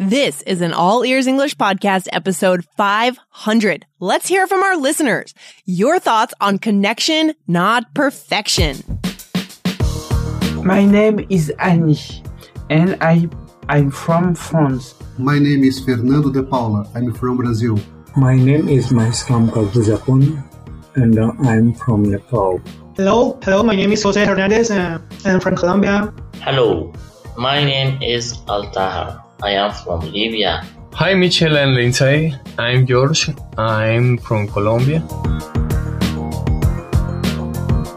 This is an All Ears English Podcast episode 500. Let's hear from our listeners. Your thoughts on connection, not perfection. My name is Annie and I I'm from France. My name is Fernando de Paula. I'm from Brazil. My name is Maislam Kalbuzapun and uh, I'm from Nepal. Hello, hello. My name is Jose Hernandez. Uh, I'm from Colombia. Hello, my name is Altahar. I am from Libya. Hi, Michelle and Lindsay. I'm George. I'm from Colombia.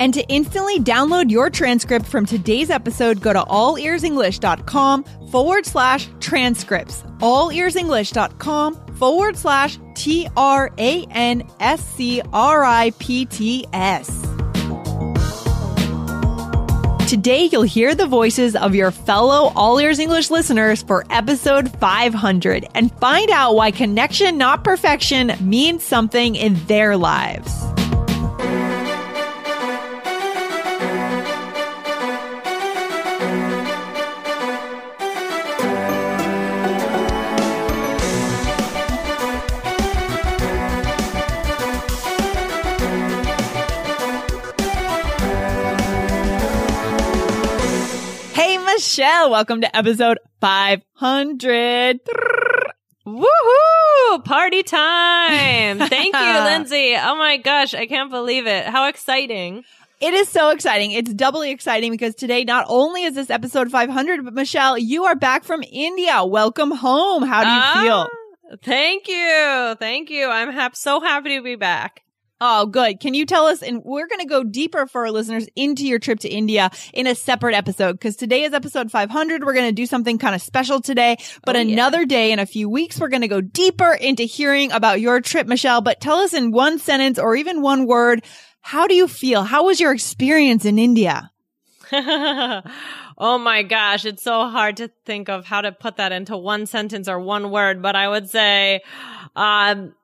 And to instantly download your transcript from today's episode, go to allearsenglish.com forward slash transcripts. Allearsenglish.com forward slash T R A N S C R I P T S. Today, you'll hear the voices of your fellow All Ears English listeners for episode 500 and find out why connection, not perfection, means something in their lives. Michelle, welcome to episode 500. Woohoo! Party time! Thank you, Lindsay. Oh my gosh, I can't believe it. How exciting. It is so exciting. It's doubly exciting because today not only is this episode 500, but Michelle, you are back from India. Welcome home. How do you Ah, feel? Thank you. Thank you. I'm hap- so happy to be back. Oh, good. Can you tell us? And we're going to go deeper for our listeners into your trip to India in a separate episode because today is episode 500. We're going to do something kind of special today, but Oh, yeah. another day in a few weeks, we're going to go deeper into hearing about your trip, Michelle. But tell us in one sentence or even one word, how do you feel? How was your experience in India? oh my gosh, it's so hard to think of how to put that into one sentence or one word, but I would say, um,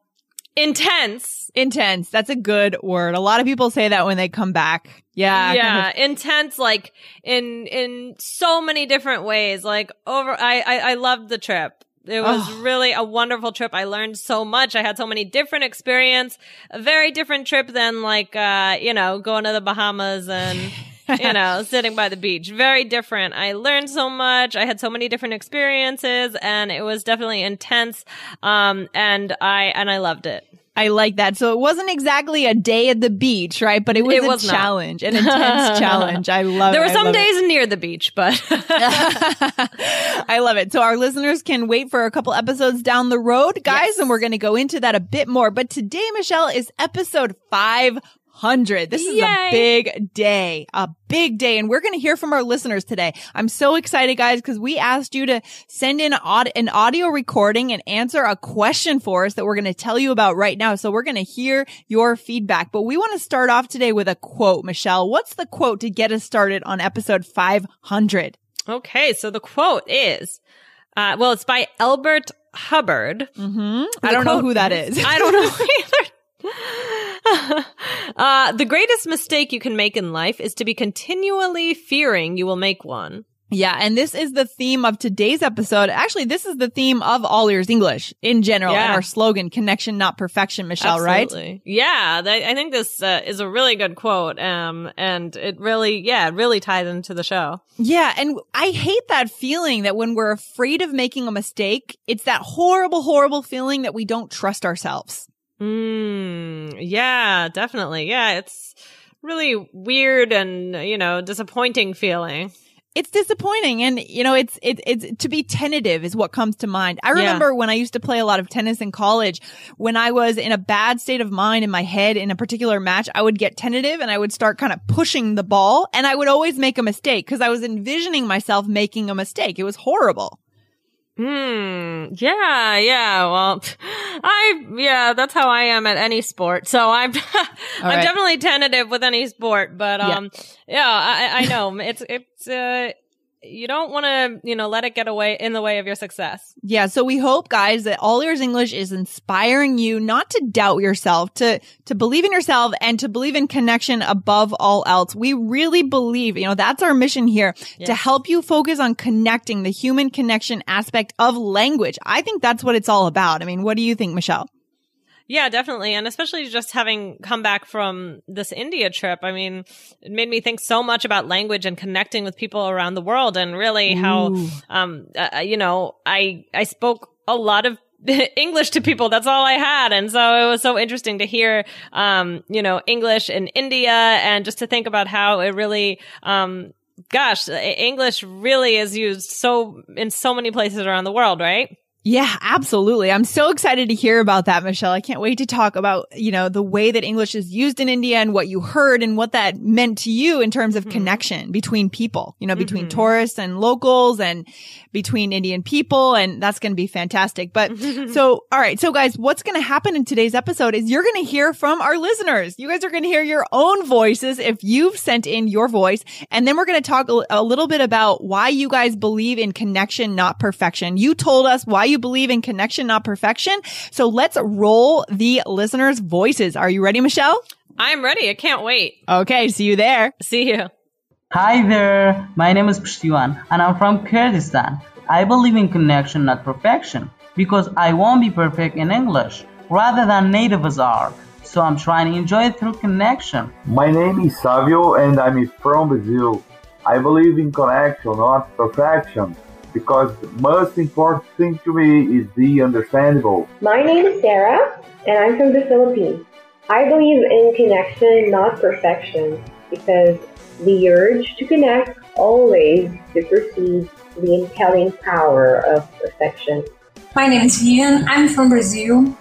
intense. Intense. That's a good word. A lot of people say that when they come back. Yeah. kind yeah, of- intense, like in, in so many different ways. Like over, I, I, I loved the trip. It was Oh. really a wonderful trip. I learned so much. I had so many different experience. A very different trip than like, uh, you know, going to the Bahamas and, you know, sitting by the beach. Very different. I learned so much. I had so many different experiences and it was definitely intense. Um, and I, and I loved it. I like that. So it wasn't exactly a day at the beach, right? But it was It a was not. challenge, an intense challenge. I love There it. There were some love it. days near the beach, but I love it. So our listeners can wait for a couple episodes down the road, guys, Yes. and we're going to go into that a bit more. But today, Michelle, is episode 500. This is a big day, a big day. And we're going to hear from our listeners today. I'm so excited, guys, because we asked you to send in aud- an audio recording and answer a question for us that we're going to tell you about right now. So we're going to hear your feedback, but we want to start off today with a quote. Michelle, what's the quote to get us started on episode 500? Okay, so the quote is, uh, well, it's by Albert Hubbard. Mm-hmm. I don't know who that is. I don't know either. uh, the greatest mistake you can make in life is to be continually fearing you will make one. Yeah, and this is the theme of today's episode. Actually, this is the theme of All Ears English in general and Yeah. our slogan, connection, not perfection, Michelle, right? Absolutely. Yeah, that, I think this uh, is a really good quote. Um, and it really, yeah, it really ties into the show. Yeah, and I hate that feeling that when we're afraid of making a mistake, it's that horrible, horrible feeling that we don't trust ourselves. Mm, yeah, definitely. Yeah, it's really weird and, you know, disappointing feeling. It's disappointing. And, you know, it's, it's, it's to be tentative is what comes to mind. I remember when I used to play a lot of tennis in college, when I was in a bad state of mind in my head in a particular match, I would get tentative and I would start kind of pushing the ball and I would always make a mistake because I was envisioning myself making a mistake. It was horrible. Hmm. Yeah. Yeah. Well, I, yeah, that's how I am at any sport. So I'm, I'm right. definitely tentative with any sport, but, Yeah. um, yeah, I, I know it's, it's, uh, you don't want to, you know, let it get away in the way of your success. Yeah. So we hope, guys, that All Ears English is inspiring you not to doubt yourself, to, to believe in yourself and to believe in connection above all else. We really believe, you know, that's our mission here to help you focus on connecting the human connection aspect of language. I think that's what it's all about. I mean, what do you think, Michelle? Yeah, definitely. And especially just having come back from this India trip. I mean, it made me think so much about language and connecting with people around the world and really how, um, uh, you know, I, I spoke a lot of English to people. That's all I had. And so it was so interesting to hear, um, you know, English in India and just to think about how it really, um, gosh, English really is used so in so many places around the world, right? Yeah, absolutely. I'm so excited to hear about that, Michelle. I can't wait to talk about, you know, the way that English is used in India and what you heard and what that meant to you in terms of mm-hmm. connection between people, you know, between mm-hmm. tourists and locals and between Indian people. And that's going to be fantastic. But so, all right. So guys, what's going to happen in today's episode is you're going to hear from our listeners. You guys are going to hear your own voices if you've sent in your voice. And then we're going to talk a, a little bit about why you guys believe in connection, not perfection. You told us why you believe in connection, not perfection. So let's roll the listeners' voices. Are you ready, Michelle? I'm ready. I can't wait. Okay. See you there. See you. Hi there, my name is Pshtiwan and I'm from Kurdistan. I believe in connection, not perfection, because I won't be perfect in English, rather than natives are. So I'm trying to enjoy it through connection. My name is Savio and I'm from Brazil. I believe in connection, not perfection, because the most important thing to me is the understandable. My name is Sarah, and I'm from the Philippines. I believe in connection, not perfection, because the urge to connect always supersedes the impelling power of perfection. My name is Vian. I'm from Brazil.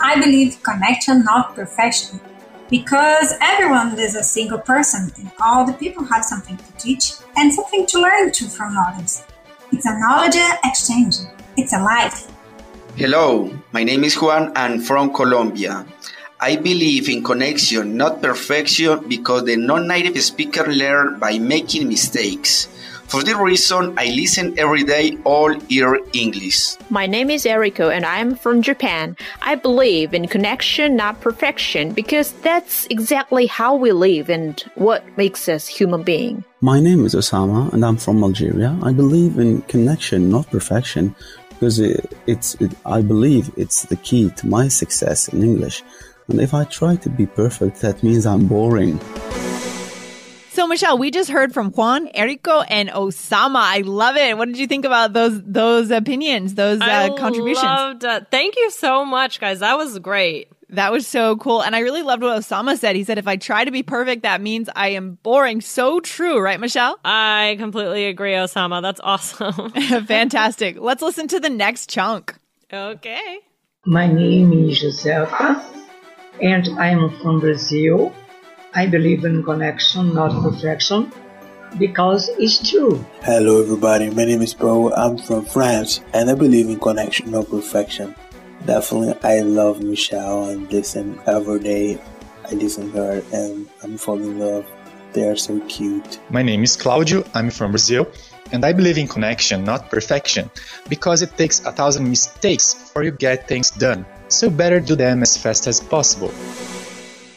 I believe connection, not perfection, because everyone is a single person and all the people have something to teach and something to learn too from others. It's a knowledge exchange. It's a life. Hello, my name is Juan. I'm from Colombia. I believe in connection, not perfection, because the non-native speaker learn by making mistakes. For this reason, I listen every day all year English. My name is Eriko and I'm from Japan. I believe in connection, not perfection, because that's exactly how we live and what makes us human being. My name is Osama and I'm from Algeria. I believe in connection, not perfection, because it, it's it, I believe it's the key to my success in English. And if I try to be perfect, that means I'm boring. So Michelle, we just heard from Juan, Eriko, and Osama. I love it. What did you think about those those opinions, those uh, I contributions? Loved, uh, thank you so much, guys. That was great. That was so cool. And I really loved what Osama said. He said, if I try to be perfect, that means I am boring. So true, right, Michelle? I completely agree, Osama. That's awesome. Fantastic. Let's listen to the next chunk. Okay. My name is Josefa, and I'm from Brazil. I believe in connection, not perfection, because it's true. Hello, everybody. My name is Bo. I'm from France, and I believe in connection, not perfection. Definitely, I love Michelle and listen every day. I listen to her, and I'm falling in love. They are so cute. My name is Claudio. I'm from Brazil, and I believe in connection, not perfection, because it takes a thousand mistakes for you get things done. So better do them as fast as possible.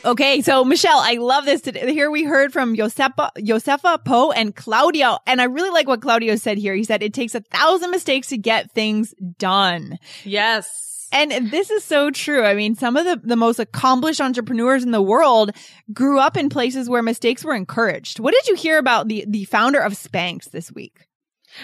Okay, so Michelle, I love this. Today. Here we heard from Josefa, Josefa Poe and Claudio, and I really like what Claudio said here. He said it takes a thousand mistakes to get things done. Yes. And this is so true. I mean, some of the, the most accomplished entrepreneurs in the world grew up in places where mistakes were encouraged. What did you hear about the, the founder of Spanx this week?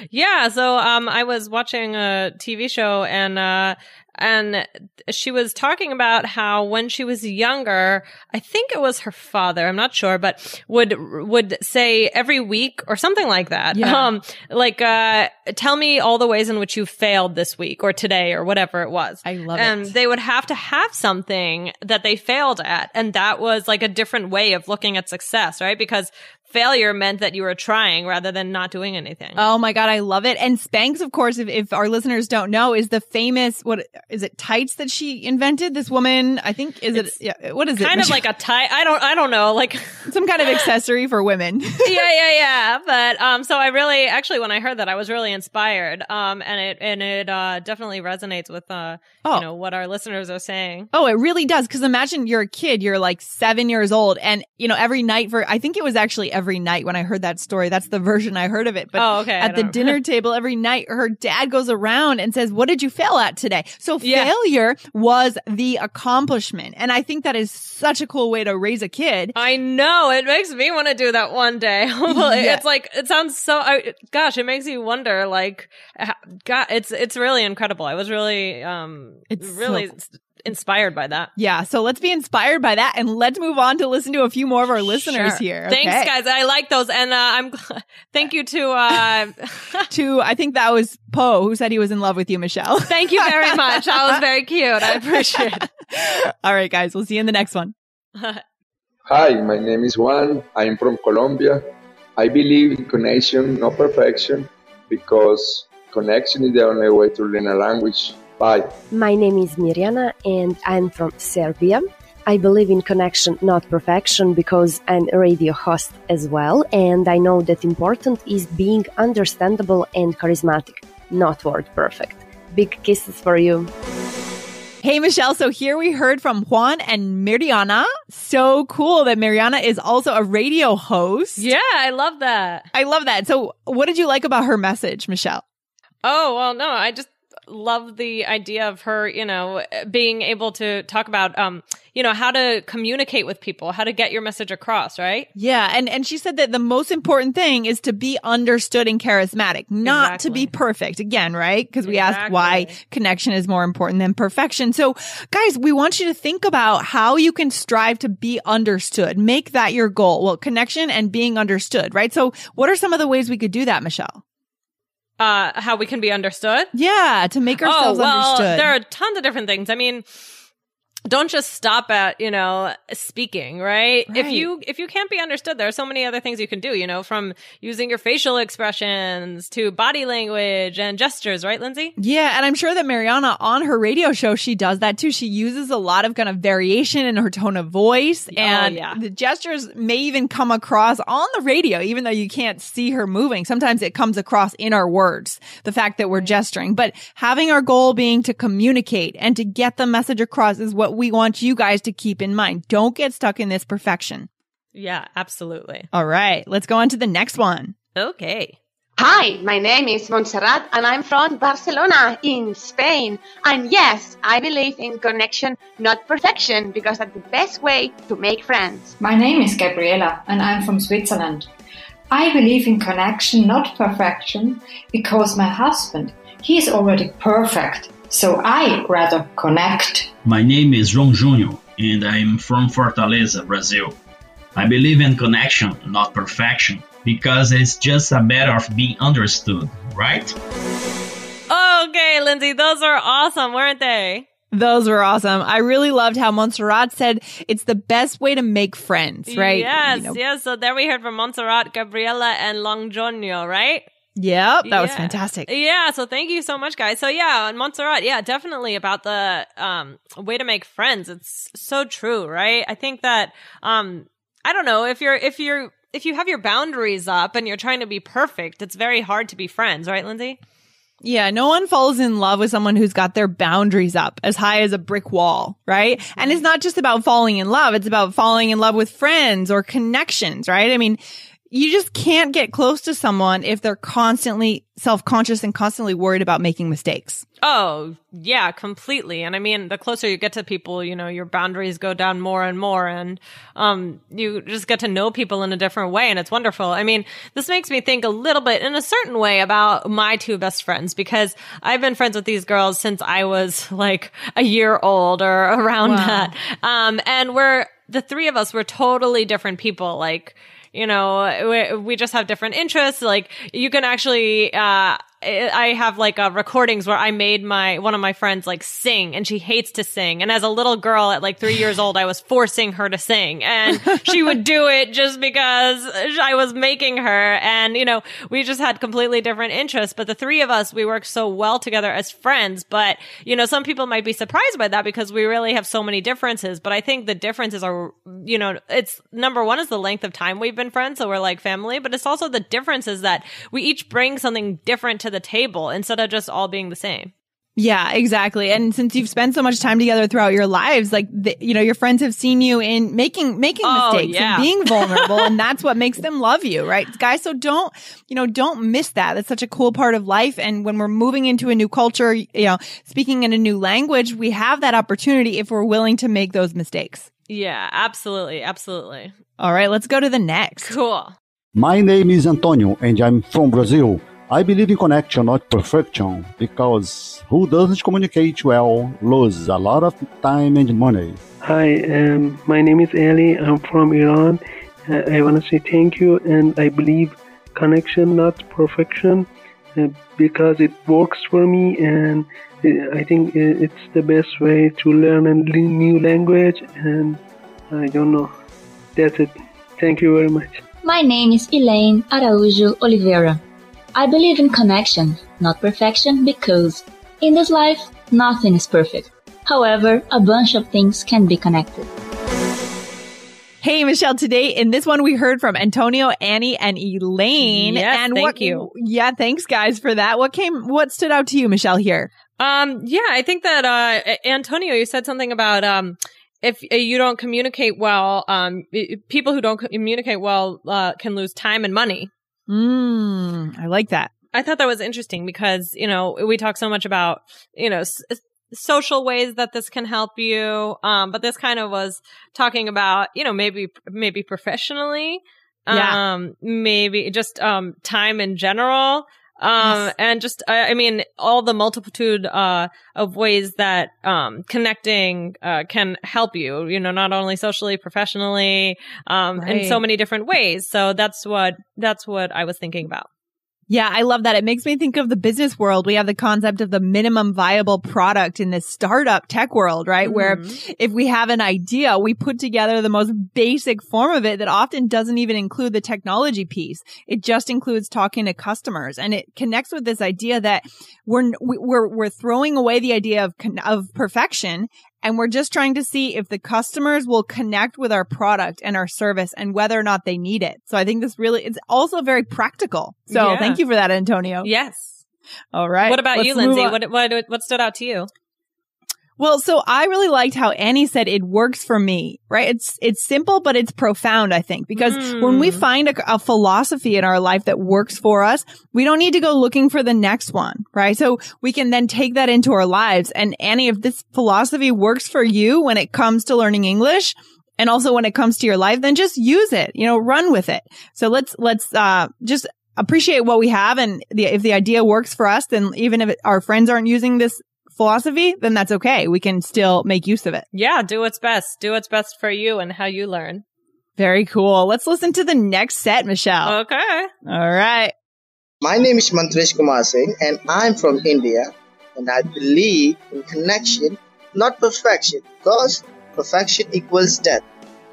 Yeah, so um I was watching a TV show and uh and she was talking about how when she was younger, I think it was her father, I'm not sure, but would would say every week or something like that. Yeah. Um like uh tell me all the ways in which you failed this week or today or whatever it was. I love and it. And they would have to have something that they failed at and that was like a different way of looking at success, right? Because failure meant that you were trying rather than not doing anything. Oh my God, I love it. And Spanx, of course, if, if our listeners don't know, is the famous, what is it, tights that she invented? This woman, I think, is it, yeah, what is it? kind of like a tie. I don't, I don't know, like some kind of accessory for women. yeah, yeah, yeah. But um, so I really, actually, when I heard that, I was really inspired. Um, and it and it uh definitely resonates with uh, you know, what our listeners are saying. Oh, it really does. Cause imagine you're a kid, you're like seven years old and, you know, every night for, I think it was actually every night when I heard that story. That's the version I heard of it. But Oh, okay. At the dinner table every night, her dad goes around and says, what did you fail at today? So failure was the accomplishment. And I think that is such a cool way to raise a kid. I know it makes me want to do that one day. Yeah. It's like it sounds so. I, gosh, it makes you wonder. Like, God, it's it's really incredible. I was really um It's so really cool. S- inspired by that. Yeah. So let's be inspired by that and let's move on to listen to a few more of our listeners Sure. here. Thanks, guys. I like those, and uh, I'm thank you to uh, to, I think that was Poe who said he was in love with you, Michelle. thank you very much. That was very cute. I appreciate it. All right, guys. We'll see you in the next one. Hi, my name is Juan. I'm from Colombia. I believe in connection, not perfection, because connection is the only way to learn a language. Bye. My name is Mirjana and I'm from Serbia. I believe in connection, not perfection, because I'm a radio host as well, and I know that important is being understandable and charismatic, not word perfect. Big kisses for you. Hey, Michelle. So here we heard from Juan and Mirjana. So cool that Mirjana is also a radio host. Yeah, I love that. I love that. So what did you like about her message, Michelle? Oh, well, no, I just love the idea of her, you know, being able to talk about, um, you know, how to communicate with people, how to get your message across, right? Yeah. And, and she said that the most important thing is to be understood and charismatic, not to be perfect again, right? Because we asked why connection is more important than perfection. So guys, we want you to think about how you can strive to be understood. Make that your goal. Well, connection and being understood, right? So what are some of the ways we could do that, Michelle? Uh, how we can be understood? Yeah, to make ourselves oh, well, understood. There are tons of different things. I mean, don't just stop at, you know, speaking, right? If you if you can't be understood, there are so many other things you can do, you know, from using your facial expressions to body language and gestures, right, Lindsay? Yeah, and I'm sure that Mariana on her radio show she does that too. She uses a lot of kind of variation in her tone of voice oh, and yeah. the gestures may even come across on the radio even though you can't see her moving. Sometimes it comes across in our words, the fact that we're gesturing. But having our goal being to communicate and to get the message across is what we want you guys to keep in mind. Don't get stuck in this perfection. Yeah, absolutely. All right, let's go on to the next one. Okay. Hi, my name is Montserrat and I'm from Barcelona in Spain. And yes, I believe in connection, not perfection, because that's the best way to make friends. My name is Gabriela and I'm from Switzerland. I believe in connection, not perfection, because my husband, he is already perfect. So I rather connect. My name is João Júnior and I'm from Fortaleza, Brazil. I believe in connection, not perfection, because it's just a matter of being understood, right? Okay, Lindsay, those are awesome, weren't they? Those were awesome. I really loved how Montserrat said it's the best way to make friends, right? Yes, You know, yes. So there we heard from Montserrat, Gabriela, and Longjonio, right? Yep, that was fantastic. Yeah, so thank you so much, guys. So yeah, and Montserrat, yeah, definitely about the um way to make friends. It's so true, right? I think that um I don't know if you're if you're if you have your boundaries up and you're trying to be perfect, it's very hard to be friends, right, Lindsay? Yeah, no one falls in love with someone who's got their boundaries up as high as a brick wall, right? And it's not just about falling in love, it's about falling in love with friends or connections, right? I mean, you just can't get close to someone if they're constantly self-conscious and constantly worried about making mistakes. Oh, yeah, completely. And I mean, the closer you get to people, you know, your boundaries go down more and more and um you just get to know people in a different way and it's wonderful. I mean, this makes me think a little bit in a certain way about my two best friends because I've been friends with these girls since I was like a year old or around Wow. that. Um and we're the three of us were totally different people like you know, we, we just have different interests. Like you can actually, uh, I I have like uh, recordings where I made my one of my friends like sing, and she hates to sing. And as a little girl at like three years old, I was forcing her to sing, and she would do it just because I was making her. And you know, we just had completely different interests. But the three of us, we worked so well together as friends. But you know, some people might be surprised by that because we really have so many differences. But I think the differences are, you know, it's number one is the length of time we've been friends, so we're like family. But it's also the difference is that we each bring something different to the table instead of just all being the same. Yeah, exactly. And since you've spent so much time together throughout your lives, like the, you know, your friends have seen you in making making Oh, mistakes yeah. and being vulnerable, and that's what makes them love you, right, guys? So don't you know, don't miss that. That's such a cool part of life. And when we're moving into a new culture, you know, speaking in a new language, we have that opportunity if we're willing to make those mistakes. Yeah, absolutely, absolutely. All right, let's go to the next. Cool. My name is Antonio and I'm from Brazil. I believe in connection, not perfection, because who doesn't communicate well loses a lot of time and money. Hi, um, my name is Ali. I'm from Iran. Uh, I want to say thank you, and I believe connection, not perfection, uh, because it works for me, and uh, I think uh, it's the best way to learn a new language. And I don't know. That's it. Thank you very much. My name is Elaine Araújo Oliveira. I believe in connection, not perfection, because in this life, nothing is perfect. However, a bunch of things can be connected. Hey, Michelle, today in this one, we heard from Antonio, Annie, and Elaine. Yes, and thank what, you. Yeah, thanks guys for that. What came, what stood out to you, Michelle, here? Um, yeah, I think that, uh, Antonio, you said something about, um, if uh, you don't communicate well, um, people who don't communicate well, uh, can lose time and money. Mm, I like that. I thought that was interesting because, you know, we talk so much about, you know, s- social ways that this can help you. Um, but this kind of was talking about, you know, maybe, maybe professionally. Yeah. Um, maybe just, um, time in general. Um, Yes. and just, I, I mean, all the multitude, uh, of ways that, um, connecting, uh, can help you, you know, not only socially, professionally, um, in so many different ways. So that's what, that's what I was thinking about. Yeah, I love that. It makes me think of the business world. We have the concept of the minimum viable product in this startup tech world, right? Where mm-hmm. if we have an idea, we put together the most basic form of it that often doesn't even include the technology piece. It just includes talking to customers and it connects with this idea that we're, we're, we're throwing away the idea of, of perfection and we're just trying to see if the customers will connect with our product and our service and whether or not they need it. So I think this really, it's also very practical. So Yeah. thank you for that, Antonio. Yes. All right. What about Let's you, Lindsay? What, what what stood out to you? Well, so I really liked how Annie said it works for me, right? It's, it's simple, but it's profound, I think, because when we find a, a philosophy in our life that works for us, we don't need to go looking for the next one, right? So we can then take that into our lives. And Annie, if this philosophy works for you when it comes to learning English, and also when it comes to your life, then just use it, you know, run with it. So let's, let's, uh, just appreciate what we have. And the, if the idea works for us, then even if it, our friends aren't using this philosophy, then that's okay. We can still make use of it. Yeah, do what's best. Do what's best for you and how you learn. Very cool. Let's listen to the next set, Michelle. Okay. All right. My name is Mantrish Kumar Singh and I'm from India and I believe in connection, not perfection, because perfection equals death.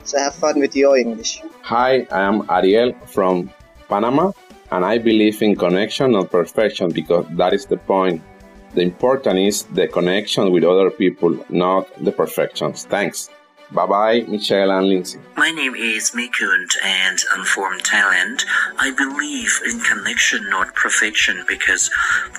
So have fun with your English. Hi, I am Ariel from Panama, and I believe in connection, not perfection, because that is the point. The important is the connection with other people, not the perfections. Thanks. Bye bye, Michelle and Lindsay. My name is Mikund and I'm from Thailand. I believe in connection, not perfection, because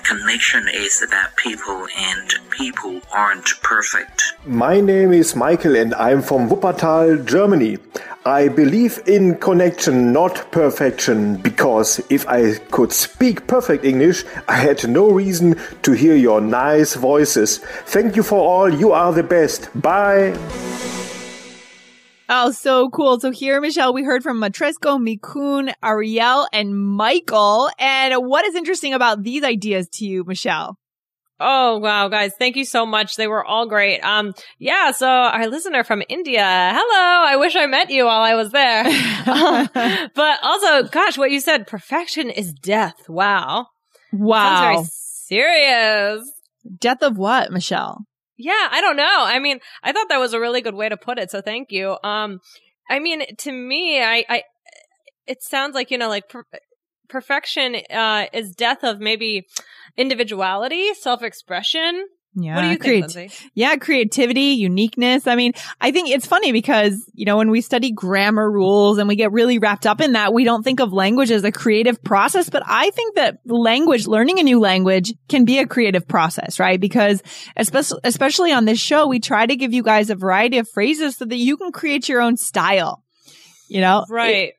connection is about people and people aren't perfect. My name is Michael and I'm from Wuppertal, Germany. I believe in connection, not perfection, because if I could speak perfect English, I had no reason to hear your nice voices. Thank you for all. You are the best. Bye. Oh, so cool. So here, Michelle, we heard from Matresco, Mikun, Ariel, and Michael. And what is interesting about these ideas to you, Michelle? Oh wow, guys, thank you so much. They were all great. Um, yeah, so our listener from India, hello. I wish I met you while I was there. Um, but also, gosh, what you said, perfection is death. Wow. Wow. Sounds very serious. Death of what, Michelle? Yeah, I don't know. I mean, I thought that was a really good way to put it, so thank you. Um, I mean, to me, I, I, it sounds like you know, like per- perfection uh, is death of maybe individuality, self-expression. Yeah. What do you think? Yeah, creativity, uniqueness. I mean, I think it's funny because, you know, when we study grammar rules and we get really wrapped up in that, we don't think of language as a creative process. But I think that language, learning a new language can be a creative process, right? Because especially, especially on this show, we try to give you guys a variety of phrases so that you can create your own style. You know? Right. It-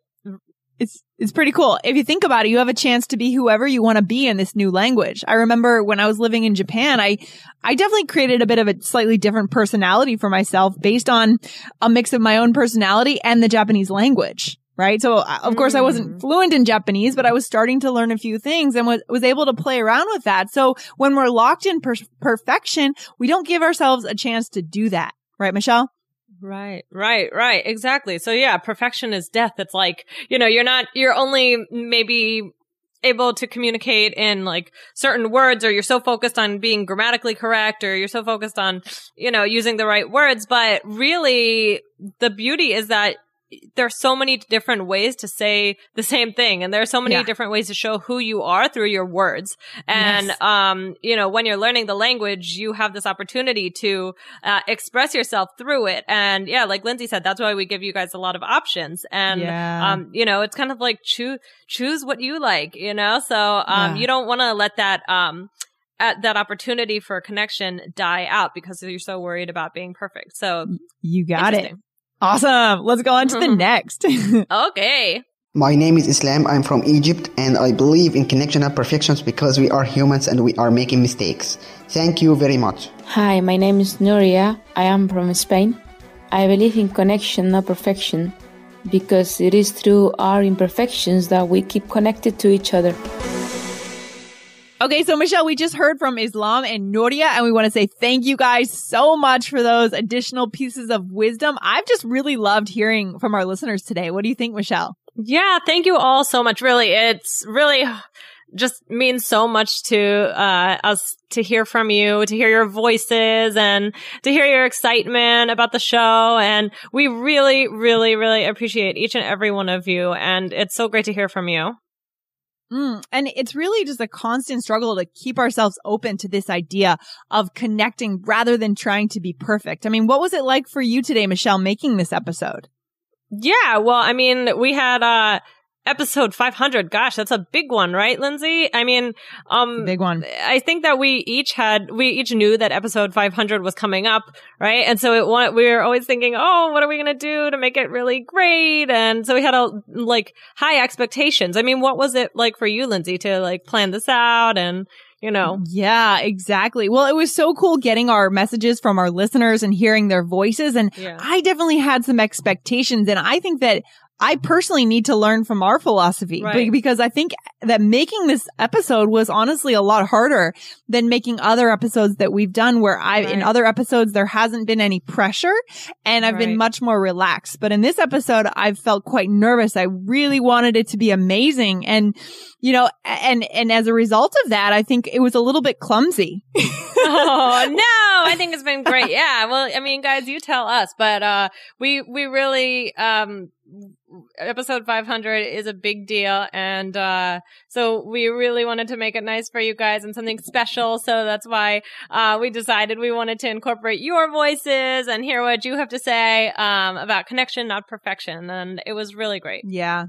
it's it's pretty cool. If you think about it, you have a chance to be whoever you want to be in this new language. I remember when I was living in Japan, I I definitely created a bit of a slightly different personality for myself based on a mix of my own personality and the Japanese language. Right. So uh, of course I wasn't fluent in Japanese, but I was starting to learn a few things and was, was able to play around with that. So when we're locked in per- perfection, we don't give ourselves a chance to do that. Right, Michelle? Right, right, right. Exactly. So yeah, perfection is death. It's like, you know, you're not, you're only maybe able to communicate in like certain words or you're so focused on being grammatically correct or you're so focused on, you know, using the right words. But really the beauty is that there's so many different ways to say the same thing and there are so many Yeah. different ways to show who you are through your words and Yes. um you know when you're learning the language you have this opportunity to uh, express yourself through it and yeah like lindsay said that's why we give you guys a lot of options and Yeah. um you know it's kind of like choose choose what you like you know so um Yeah. you don't want to let that um at that opportunity for connection die out because you're so worried about being perfect so You got it. Interesting. Awesome. Let's go on to the mm-hmm. next. okay My name is Islam. I'm from Egypt and I believe in connection and perfections because we are humans and we are making mistakes. Thank you very much. Hi, my name is Nuria. I am from Spain. I believe in connection, not perfection, because it is through our imperfections that we keep connected to each other. Okay, so Michelle, we just heard from Islam and Nuria, and we want to say thank you guys so much for those additional pieces of wisdom. I've just really loved hearing from our listeners today. What do you think, Michelle? Yeah, thank you all so much. Really, it's really just means so much to uh, us to hear from you, to hear your voices, and to hear your excitement about the show. And we really, really, really appreciate each and every one of you. And it's so great to hear from you. Mm, and it's really just a constant struggle to keep ourselves open to this idea of connecting rather than trying to be perfect. I mean, what was it like for you today, Michelle, making this episode? Yeah, well, I mean, we had uh episode 500. Gosh, that's a big one, right, Lindsay? I mean, um big one. I think that we each had we each knew that episode 500 was coming up, right? And so it we were always thinking, "Oh, what are we going to do to make it really great?" And so we had a like high expectations. I mean, what was it like for you, Lindsay, to like plan this out and you know. Yeah, exactly. Well, it was so cool getting our messages from our listeners and hearing their voices. And Yeah. I definitely had some expectations. And I think that I personally need to learn from our philosophy Right. because I think that making this episode was honestly a lot harder than making other episodes that we've done where I, in other episodes, there hasn't been any pressure and I've been much more relaxed. But in this episode, I've felt quite nervous. I really wanted it to be amazing. And, you know, and, and as a result of that, I think it was a little bit clumsy. oh no i think it's been great yeah well i mean guys you tell us but uh we we really um episode 500 is a big deal and uh so we really wanted to make it nice for you guys and something special so that's why uh we decided we wanted to incorporate your voices and hear what you have to say um about connection not perfection and it was really great Yeah.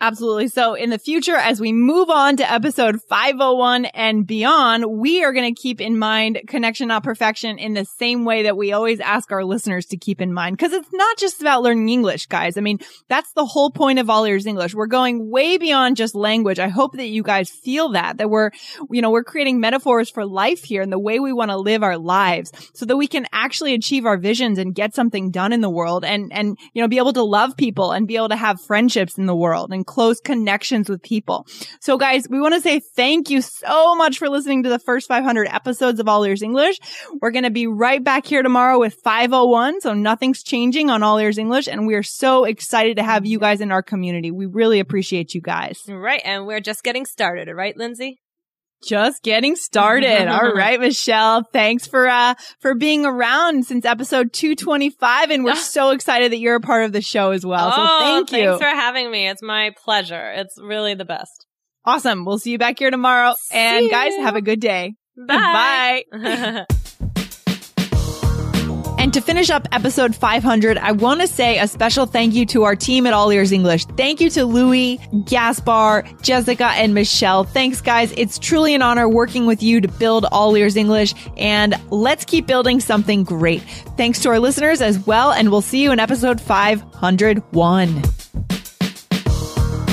Absolutely. So in the future, as we move on to episode 501 and beyond, we are going to keep in mind connection, not perfection in the same way that we always ask our listeners to keep in mind. Cause it's not just about learning English, guys. I mean, that's the whole point of All Ears English. We're going way beyond just language. I hope that you guys feel that, that we're, you know, we're creating metaphors for life here and the way we want to live our lives so that we can actually achieve our visions and get something done in the world and, and, you know, be able to love people and be able to have friendships in the world and close connections with people. So guys, we want to say thank you so much for listening to the first 500 episodes of All Ears English. We're going to be right back here tomorrow with 501. So nothing's changing on All Ears English. And we are so excited to have you guys in our community. We really appreciate you guys. right and we're just getting started right lindsay just getting started. All right, Michelle. Thanks for uh for being around since episode 225 and we're so excited that you're a part of the show as well. So oh, thank you. Thanks for having me. It's my pleasure. It's really the best. Awesome. We'll see you back here tomorrow. and guys, have a good day. Bye. Bye. And to finish up episode 500, I want to say a special thank you to our team at All Ears English. Thank you to Louis, Gaspar, Jessica, and Michelle. Thanks, guys. It's truly an honor working with you to build All Ears English, and let's keep building something great. Thanks to our listeners as well, and we'll see you in episode 501.